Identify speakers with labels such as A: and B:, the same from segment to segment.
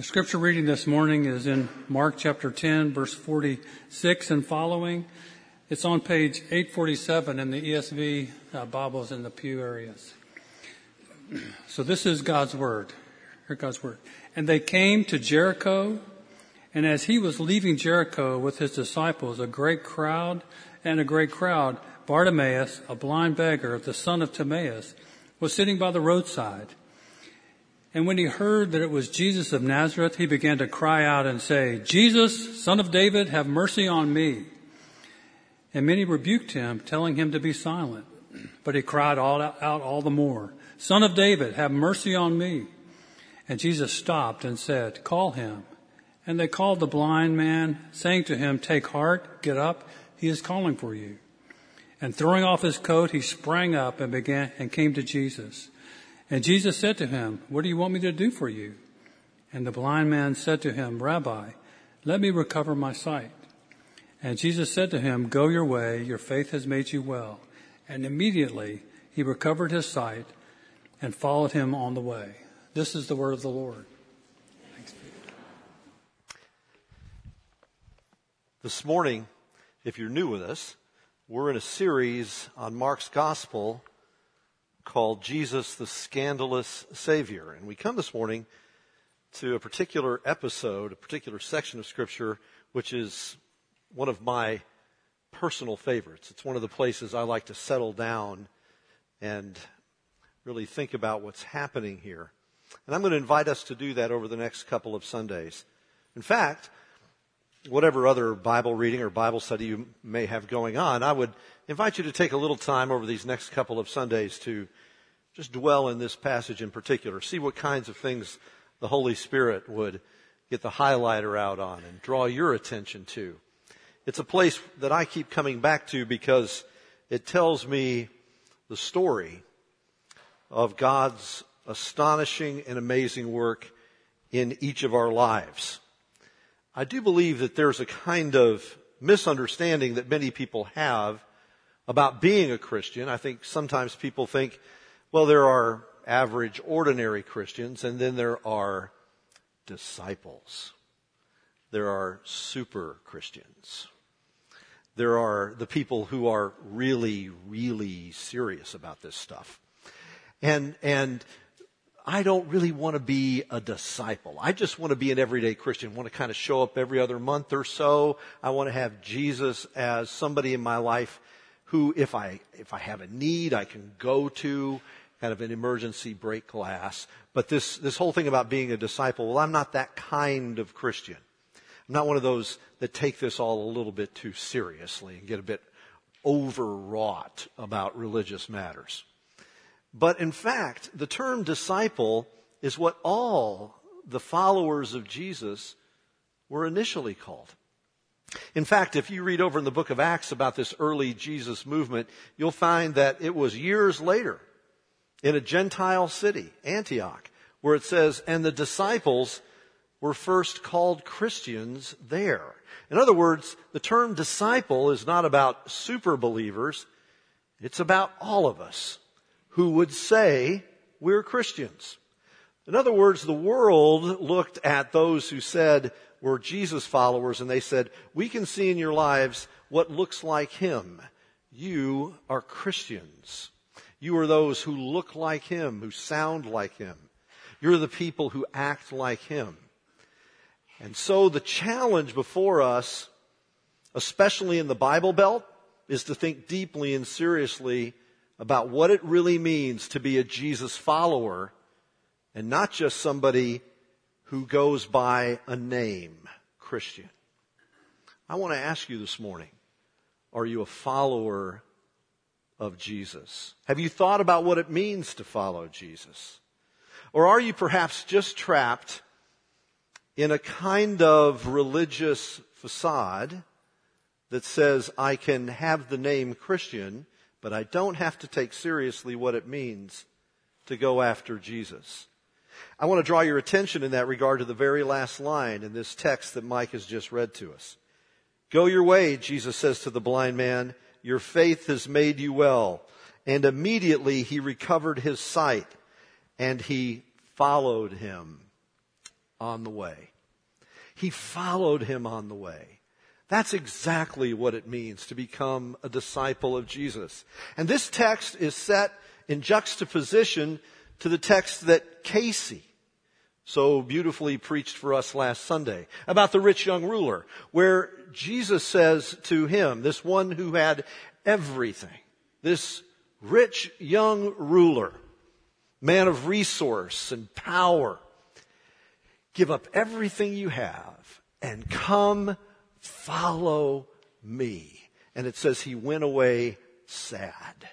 A: The scripture reading this morning is in Mark chapter 10, verse 46 and following. It's on page 847 in the ESV uh, Bibles in the pew areas. So this is God's word. Hear God's word. And they came to Jericho, and as he was leaving Jericho with his disciples, a great crowd and a great crowd, Bartimaeus, a blind beggar, the son of Timaeus, was sitting by the roadside. And when he heard that it was Jesus of Nazareth, he began to cry out and say, Jesus, son of David, have mercy on me. And many rebuked him, telling him to be silent. But he cried out all the more, Son of David, have mercy on me. And Jesus stopped and said, Call him. And they called the blind man, saying to him, Take heart, get up, he is calling for you. And throwing off his coat, he sprang up and began and came to Jesus. And Jesus said to him, What do you want me to do for you? And the blind man said to him, Rabbi, let me recover my sight. And Jesus said to him, Go your way, your faith has made you well. And immediately he recovered his sight and followed him on the way. This is the word of the Lord.
B: This morning, if you're new with us, we're in a series on Mark's Gospel called Jesus the Scandalous Savior. And we come this morning to a particular episode, a particular section of Scripture, which is one of my personal favorites. It's one of the places I like to settle down and really think about what's happening here. And I'm going to invite us to do that over the next couple of Sundays. In fact, whatever other Bible reading or Bible study you may have going on, I would invite you to take a little time over these next couple of Sundays to just dwell in this passage in particular. See what kinds of things the Holy Spirit would get the highlighter out on and draw your attention to. It's a place that I keep coming back to because it tells me the story of God's astonishing and amazing work in each of our lives. I do believe that there's a kind of misunderstanding that many people have about being a Christian. I think sometimes people think, well, there are average, ordinary Christians, and then there are disciples. There are super Christians. There are the people who are really, really serious about this stuff. And, and I don't really want to be a disciple. I just want to be an everyday Christian. I want to kind of show up every other month or so. I want to have Jesus as somebody in my life who, if I, if I have a need, I can go to, kind of an emergency break glass. But this, this whole thing about being a disciple, well, I'm not that kind of Christian. I'm not one of those that take this all a little bit too seriously and get a bit overwrought about religious matters. But in fact, the term disciple is what all the followers of Jesus were initially called. In fact, if you read over in the book of Acts about this early Jesus movement, you'll find that it was years later in a Gentile city, Antioch, where it says, and the disciples were first called Christians there. In other words, the term disciple is not about super believers. It's about all of us who would say we're Christians. In other words, the world looked at those who said were Jesus followers and they said, we can see in your lives what looks like him. You are Christians. You are those who look like him, who sound like him. You're the people who act like him. And so the challenge before us, especially in the Bible Belt, is to think deeply and seriously about what it really means to be a Jesus follower and not just somebody who goes by a name, Christian. I want to ask you this morning, are you a follower of Jesus? Have you thought about what it means to follow Jesus? Or are you perhaps just trapped in a kind of religious facade that says I can have the name Christian, but I don't have to take seriously what it means to go after Jesus? I want to draw your attention in that regard to the very last line in this text that Mike has just read to us. Go your way, Jesus says to the blind man. Your faith has made you well. And immediately he recovered his sight and he followed him. on the way. He followed him on the way. That's exactly what it means to become a disciple of Jesus. And this text is set in juxtaposition to the text that Casey so beautifully preached for us last Sunday about the rich young ruler, where Jesus says to him, this one who had everything, this rich young ruler, man of resource and power, give up everything you have and come follow me. And it says he went away sad.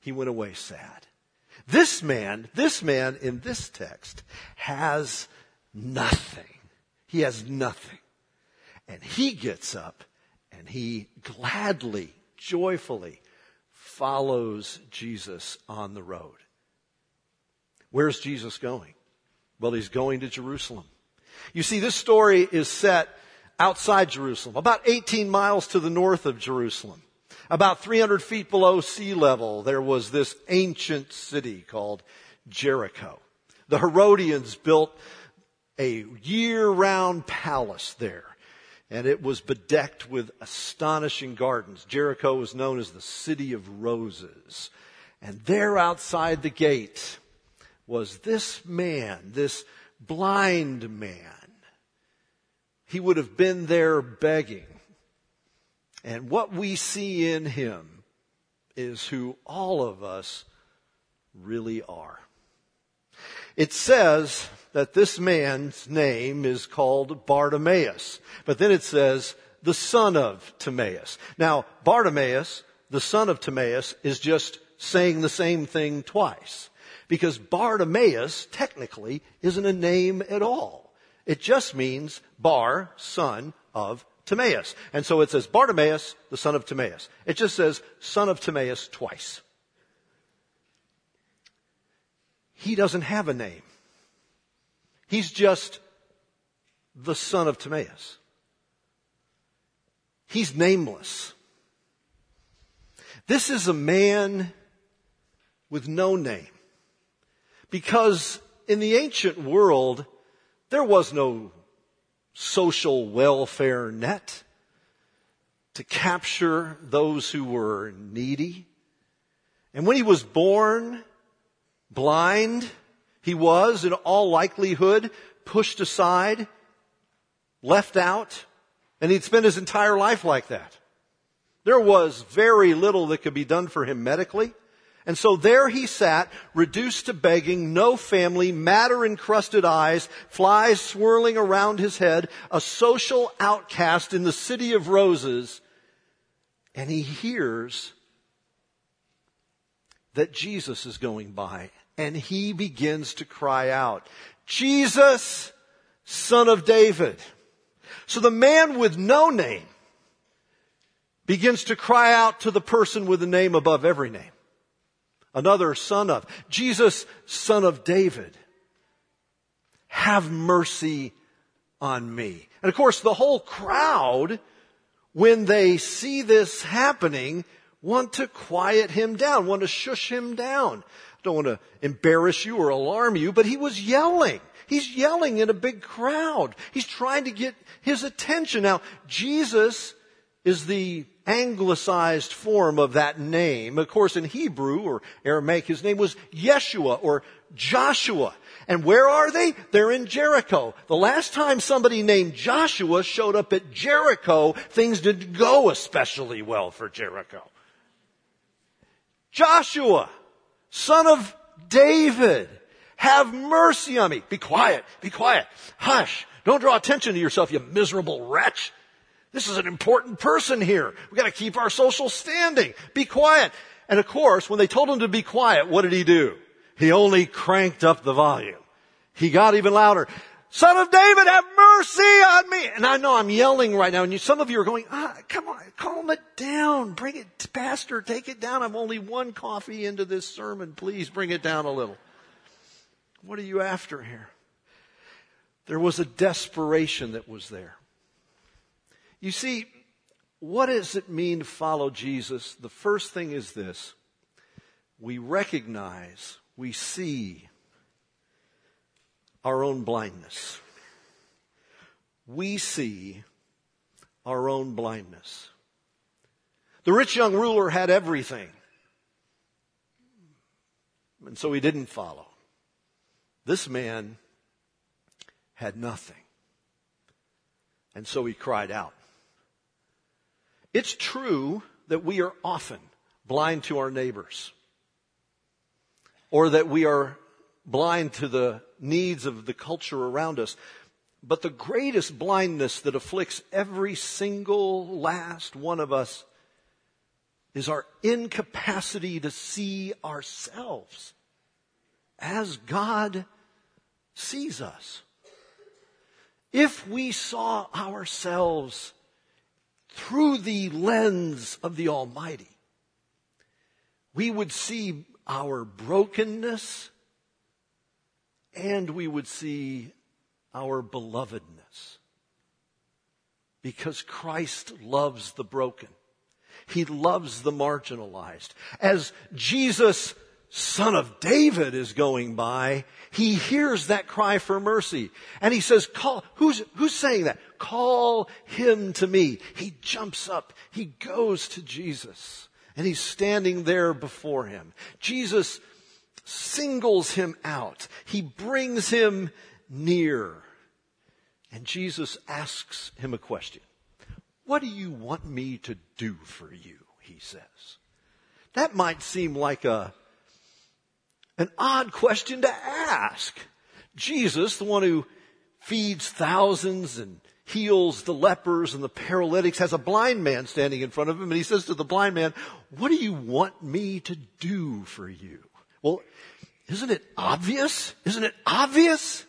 B: He went away sad. This man, this man in this text has nothing. He has nothing. And he gets up and he gladly, joyfully follows Jesus on the road. Where's Jesus going? Well, he's going to Jerusalem. You see, this story is set outside Jerusalem, about 18 miles to the north of Jerusalem. About 300 feet below sea level, there was this ancient city called Jericho. The Herodians built a year-round palace there, and it was bedecked with astonishing gardens. Jericho was known as the city of roses. And there outside the gate was this man, this blind man. He would have been there begging. And what we see in him is who all of us really are. It says that this man's name is called Bartimaeus, but then it says the son of Timaeus. Now, Bartimaeus, the son of Timaeus, is just saying the same thing twice. Because Bartimaeus, technically, isn't a name at all. It just means Bar, son of Timaeus. And so it says Bartimaeus, the son of Timaeus. It just says son of Timaeus twice. He doesn't have a name. He's just the son of Timaeus. He's nameless. This is a man with no name. Because in the ancient world, there was no social welfare net to capture those who were needy. And when he was born blind, he was in all likelihood pushed aside, left out, and he'd spent his entire life like that. There was very little that could be done for him medically. And so there he sat, reduced to begging, no family, matter encrusted eyes, flies swirling around his head, a social outcast in the city of roses. And he hears that Jesus is going by and he begins to cry out, Jesus, son of David. So the man with no name begins to cry out to the person with a name above every name another son of. Jesus, son of David. Have mercy on me. And of course, the whole crowd, when they see this happening, want to quiet him down, want to shush him down. Don't want to embarrass you or alarm you, but he was yelling. He's yelling in a big crowd. He's trying to get his attention. Now, Jesus is the anglicized form of that name. Of course, in Hebrew or Aramaic, his name was Yeshua or Joshua. And where are they? They're in Jericho. The last time somebody named Joshua showed up at Jericho, things didn't go especially well for Jericho. Joshua, son of David, have mercy on me. Be quiet, be quiet. Hush. Don't draw attention to yourself, you miserable wretch. This is an important person here. We've got to keep our social standing. Be quiet. And of course, when they told him to be quiet, what did he do? He only cranked up the volume. He got even louder. Son of David, have mercy on me. And I know I'm yelling right now, and you, some of you are going, ah, come on, calm it down. Bring it, Pastor, take it down. I'm only one coffee into this sermon. Please bring it down a little. What are you after here? There was a desperation that was there. You see, what does it mean to follow Jesus? The first thing is this. We recognize, we see our own blindness. we see our own blindness. The rich young ruler had everything. And so he didn't follow. This man had nothing. And so he cried out. It's true that we are often blind to our neighbors or that we are blind to the needs of the culture around us. But the greatest blindness that afflicts every single last one of us is our incapacity to see ourselves as God sees us. If we saw ourselves through the lens of the Almighty, we would see our brokenness and we would see our belovedness. Because Christ loves the broken. He loves the marginalized. As Jesus, son of David, is going by, he hears that cry for mercy. And he says, call, who's, who's saying that? Call him to me. He jumps up. He goes to Jesus. And he's standing there before him. Jesus singles him out. He brings him near. And Jesus asks him a question. What do you want me to do for you? He says. That might seem like a, an odd question to ask. Jesus, the one who feeds thousands and heals the lepers and the paralytics, has a blind man standing in front of him, and he says to the blind man, What do you want me to do for you? Well, isn't it obvious? Isn't it obvious?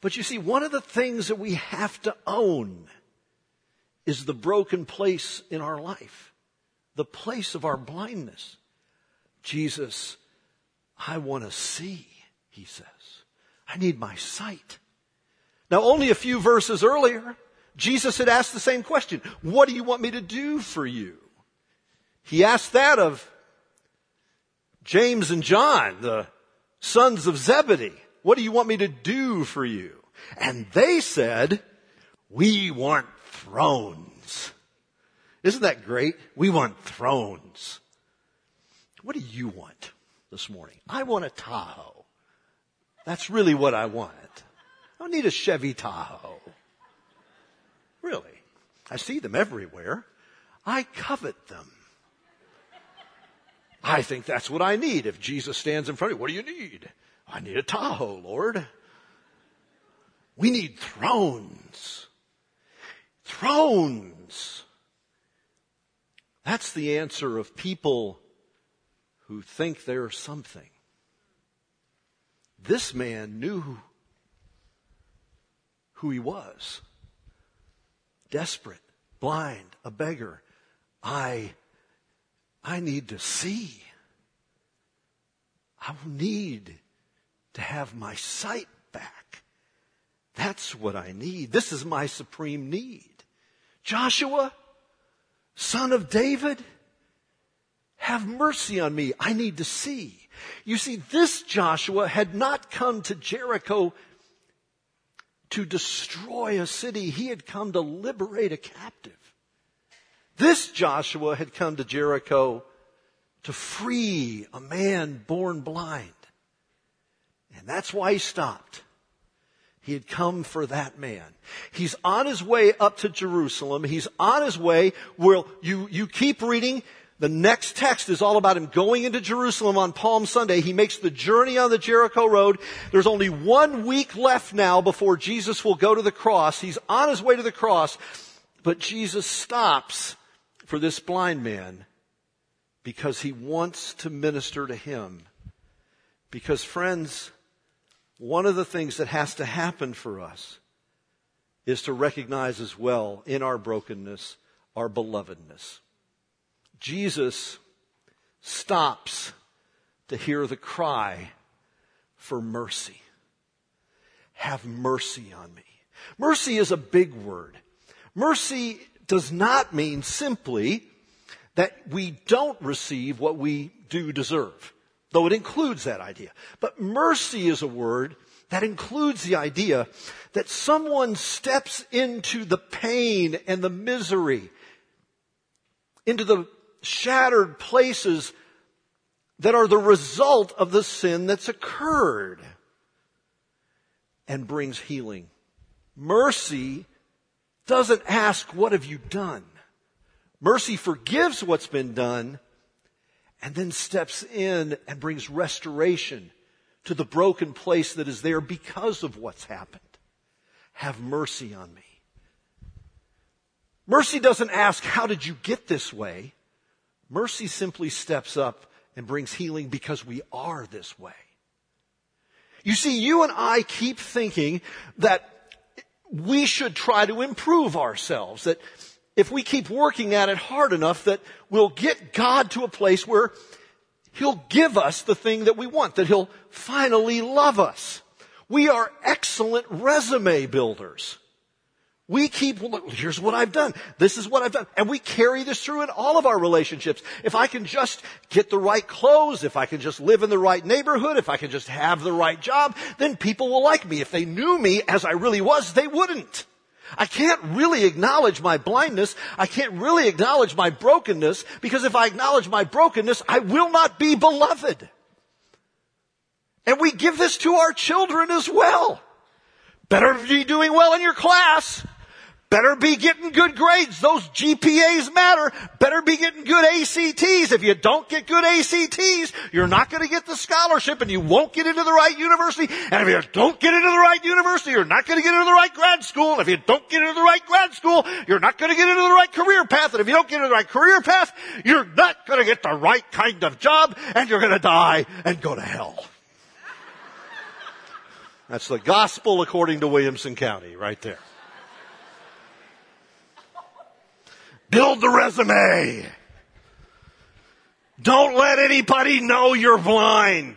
B: But you see, one of the things that we have to own is the broken place in our life, the place of our blindness. Jesus, I want to see, he says. I need my sight. Now, only a few verses earlier, Jesus had asked the same question. What do you want me to do for you? He asked that of James and John, the sons of Zebedee. What do you want me to do for you? And they said, we want thrones. Isn't that great? We want thrones. What do you want this morning? I want a Tahoe. That's really what I want. I don't need a Chevy Tahoe. Really. I see them everywhere. I covet them. I think that's what I need. If Jesus stands in front of you, what do you need? I need a Tahoe, Lord. We need thrones. Thrones. That's the answer of people who think they're something. This man knew who he was. Desperate, blind, a beggar. I, I need to see. I need to have my sight back. That's what I need. This is my supreme need. Joshua, son of David, have mercy on me. I need to see. You see, this Joshua had not come to Jericho to destroy a city. He had come to liberate a captive. This Joshua had come to Jericho to free a man born blind. And that's why he stopped. He had come for that man. He's on his way up to Jerusalem. He's on his way. Well, you, you keep reading. The next text is all about him going into Jerusalem on Palm Sunday. He makes the journey on the Jericho Road. There's only one week left now before Jesus will go to the cross. He's on his way to the cross, but Jesus stops for this blind man because he wants to minister to him. Because friends, one of the things that has to happen for us is to recognize as well in our brokenness our belovedness. Jesus stops to hear the cry for mercy. Have mercy on me. Mercy is a big word. Mercy does not mean simply that we don't receive what we do deserve though it includes that idea. But mercy is a word That includes the idea that someone steps into the pain and the misery, into the shattered places that are the result of the sin that's occurred and brings healing. Mercy doesn't ask, what have you done? Mercy forgives what's been done and then steps in and brings restoration to the broken place that is there because of what's happened. Have mercy on me. Mercy doesn't ask, how did you get this way? Mercy simply steps up and brings healing because we are this way. You see, you and I keep thinking that we should try to improve ourselves, that if we keep working at it hard enough that we'll get God to a place where He'll give us the thing that we want, that He'll finally love us. We are excellent resume builders. We keep, here's what I've done. This is what I've done. And we carry this through in all of our relationships. If I can just get the right clothes, if I can just live in the right neighborhood, if I can just have the right job, then people will like me. If they knew me as I really was, they wouldn't. I can't really acknowledge my blindness. I can't really acknowledge my brokenness because if I acknowledge my brokenness, I will not be beloved. And we give this to our children as well. Better be doing well in your class. Better be getting good grades. Those GPAs matter. Better be getting good ACTs. If you don't get good ACTs, you're not going to get the scholarship and you won't get into the right university. And if you don't get into the right university, you're not going to get into the right grad school. And if you don't get into the right grad school, you're not going to get into the right career path. And if you don't get into the right career path, you're not going to get the right kind of job and you're going to die and go to hell. That's the gospel according to Williamson County right there. Build the resume. Don't let anybody know you're blind.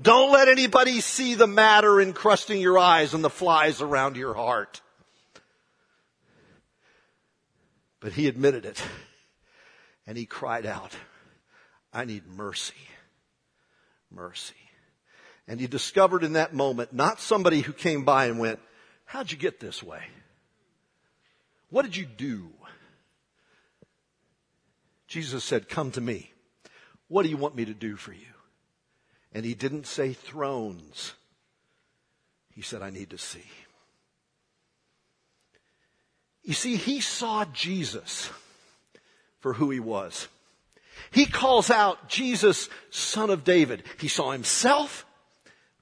B: Don't let anybody see the matter encrusting your eyes and the flies around your heart. But he admitted it. And he cried out, I need mercy. Mercy. And he discovered in that moment not somebody who came by and went, How'd you get this way? What did you do? Jesus said, Come to me. What do you want me to do for you? And he didn't say thrones. He said, I need to see. You see, he saw Jesus for who he was. He calls out Jesus, son of David. He saw himself,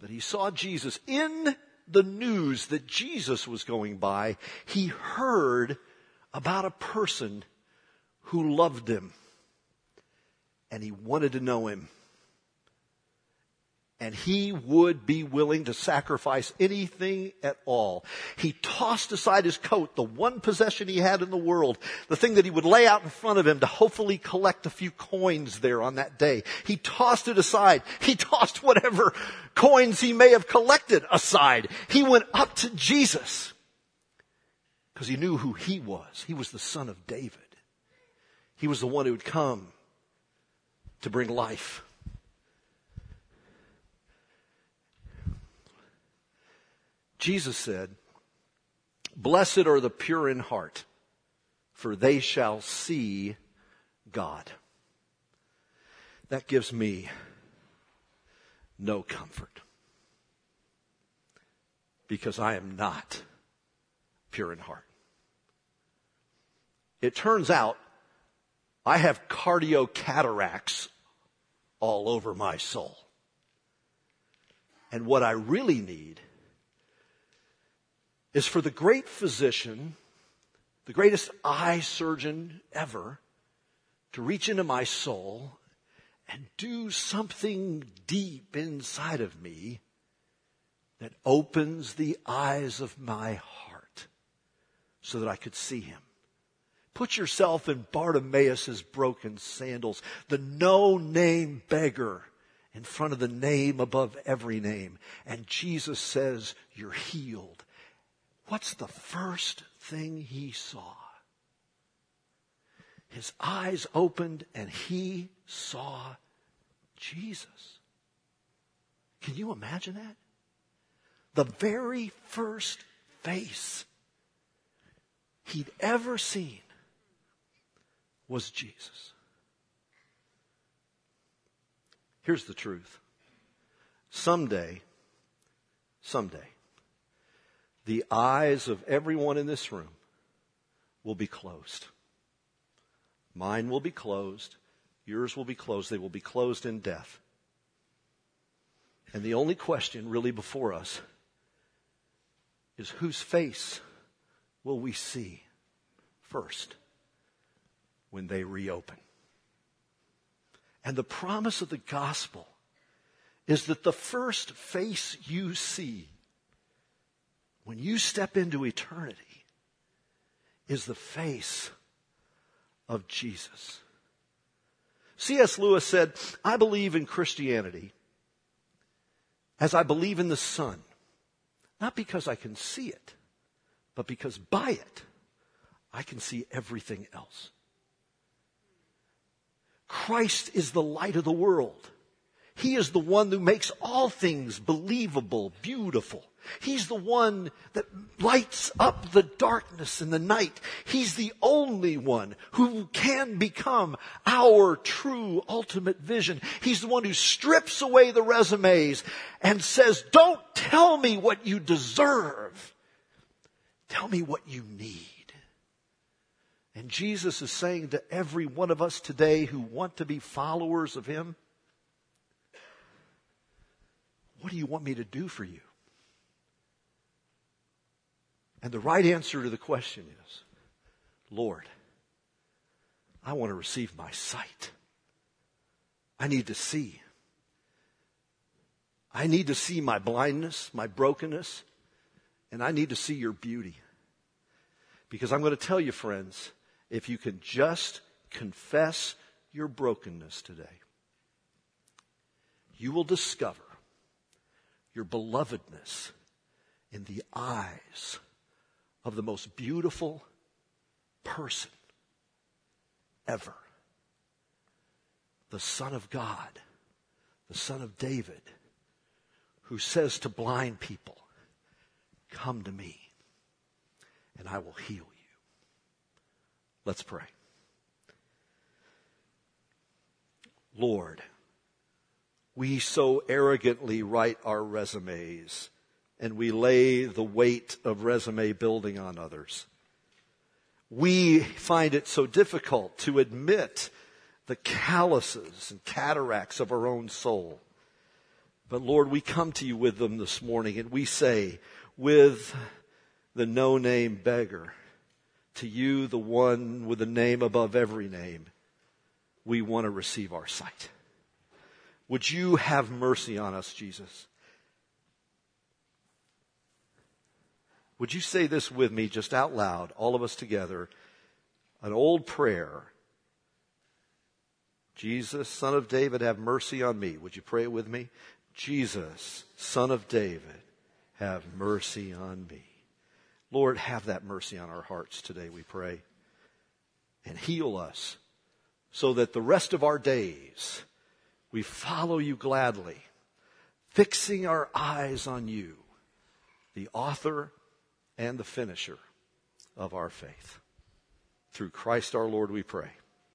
B: but he saw Jesus. In the news that Jesus was going by, he heard about a person who loved him and he wanted to know him. And he would be willing to sacrifice anything at all. He tossed aside his coat, the one possession he had in the world, the thing that he would lay out in front of him to hopefully collect a few coins there on that day. He tossed it aside. He tossed whatever coins he may have collected aside. He went up to Jesus because he knew who he was. He was the son of David. He was the one who would come to bring life. Jesus said, Blessed are the pure in heart, for they shall see God. That gives me no comfort because I am not pure in heart. It turns out I have cardio cataracts all over my soul. And what I really need is for the great physician, the greatest eye surgeon ever, to reach into my soul and do something deep inside of me that opens the eyes of my heart so that I could see him. Put yourself in Bartimaeus' broken sandals, the no name beggar in front of the name above every name. And Jesus says, You're healed. What's the first thing he saw? His eyes opened and he saw Jesus. Can you imagine that? the very first face he'd ever seen was Jesus. Here's the truth. Someday, someday, the eyes of everyone in this room will be closed. Mine will be closed. Yours will be closed. They will be closed in death. And the only question really before us is whose face will we see first when they reopen? And the promise of the gospel is that the first face you see when you step into eternity is the face of Jesus. C.S. Lewis said, I believe in Christianity as I believe in the sun, not because I can see it, but because by it I can see everything else. Christ is the light of the world. He is the one who makes all things believable, beautiful. He's the one that lights up the darkness in the night. He's the only one who can become our true ultimate vision. He's the one who strips away the resumes and says, don't tell me what you deserve. Tell me what you need. And Jesus is saying to every one of us today who want to be followers of Him, what do you want me to do for you? And the right answer to the question is, Lord, I want to receive my sight. I need to see. I need to see my blindness, my brokenness, and I need to see your beauty. Because I'm going to tell you, friends, if you can just confess your brokenness today, you will discover your belovedness in the eyes of the most beautiful person ever. The Son of God, the Son of David, who says to blind people, Come to me, and I will heal. Let's pray. Lord, we so arrogantly write our resumes and we lay the weight of resume building on others. We find it so difficult to admit the calluses and cataracts of our own soul. But Lord, we come to you with them this morning and we say, with the no name beggar, to you, the one with a name above every name, we want to receive our sight. Would you have mercy on us, Jesus? Would you say this with me just out loud, all of us together? An old prayer. Jesus, son of David, have mercy on me. Would you pray it with me? Jesus, son of David, have mercy on me. Lord, have that mercy on our hearts today, we pray. And heal us so that the rest of our days we follow you gladly, fixing our eyes on you, the author and the finisher of our faith. Through Christ our Lord we pray.